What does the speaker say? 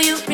you.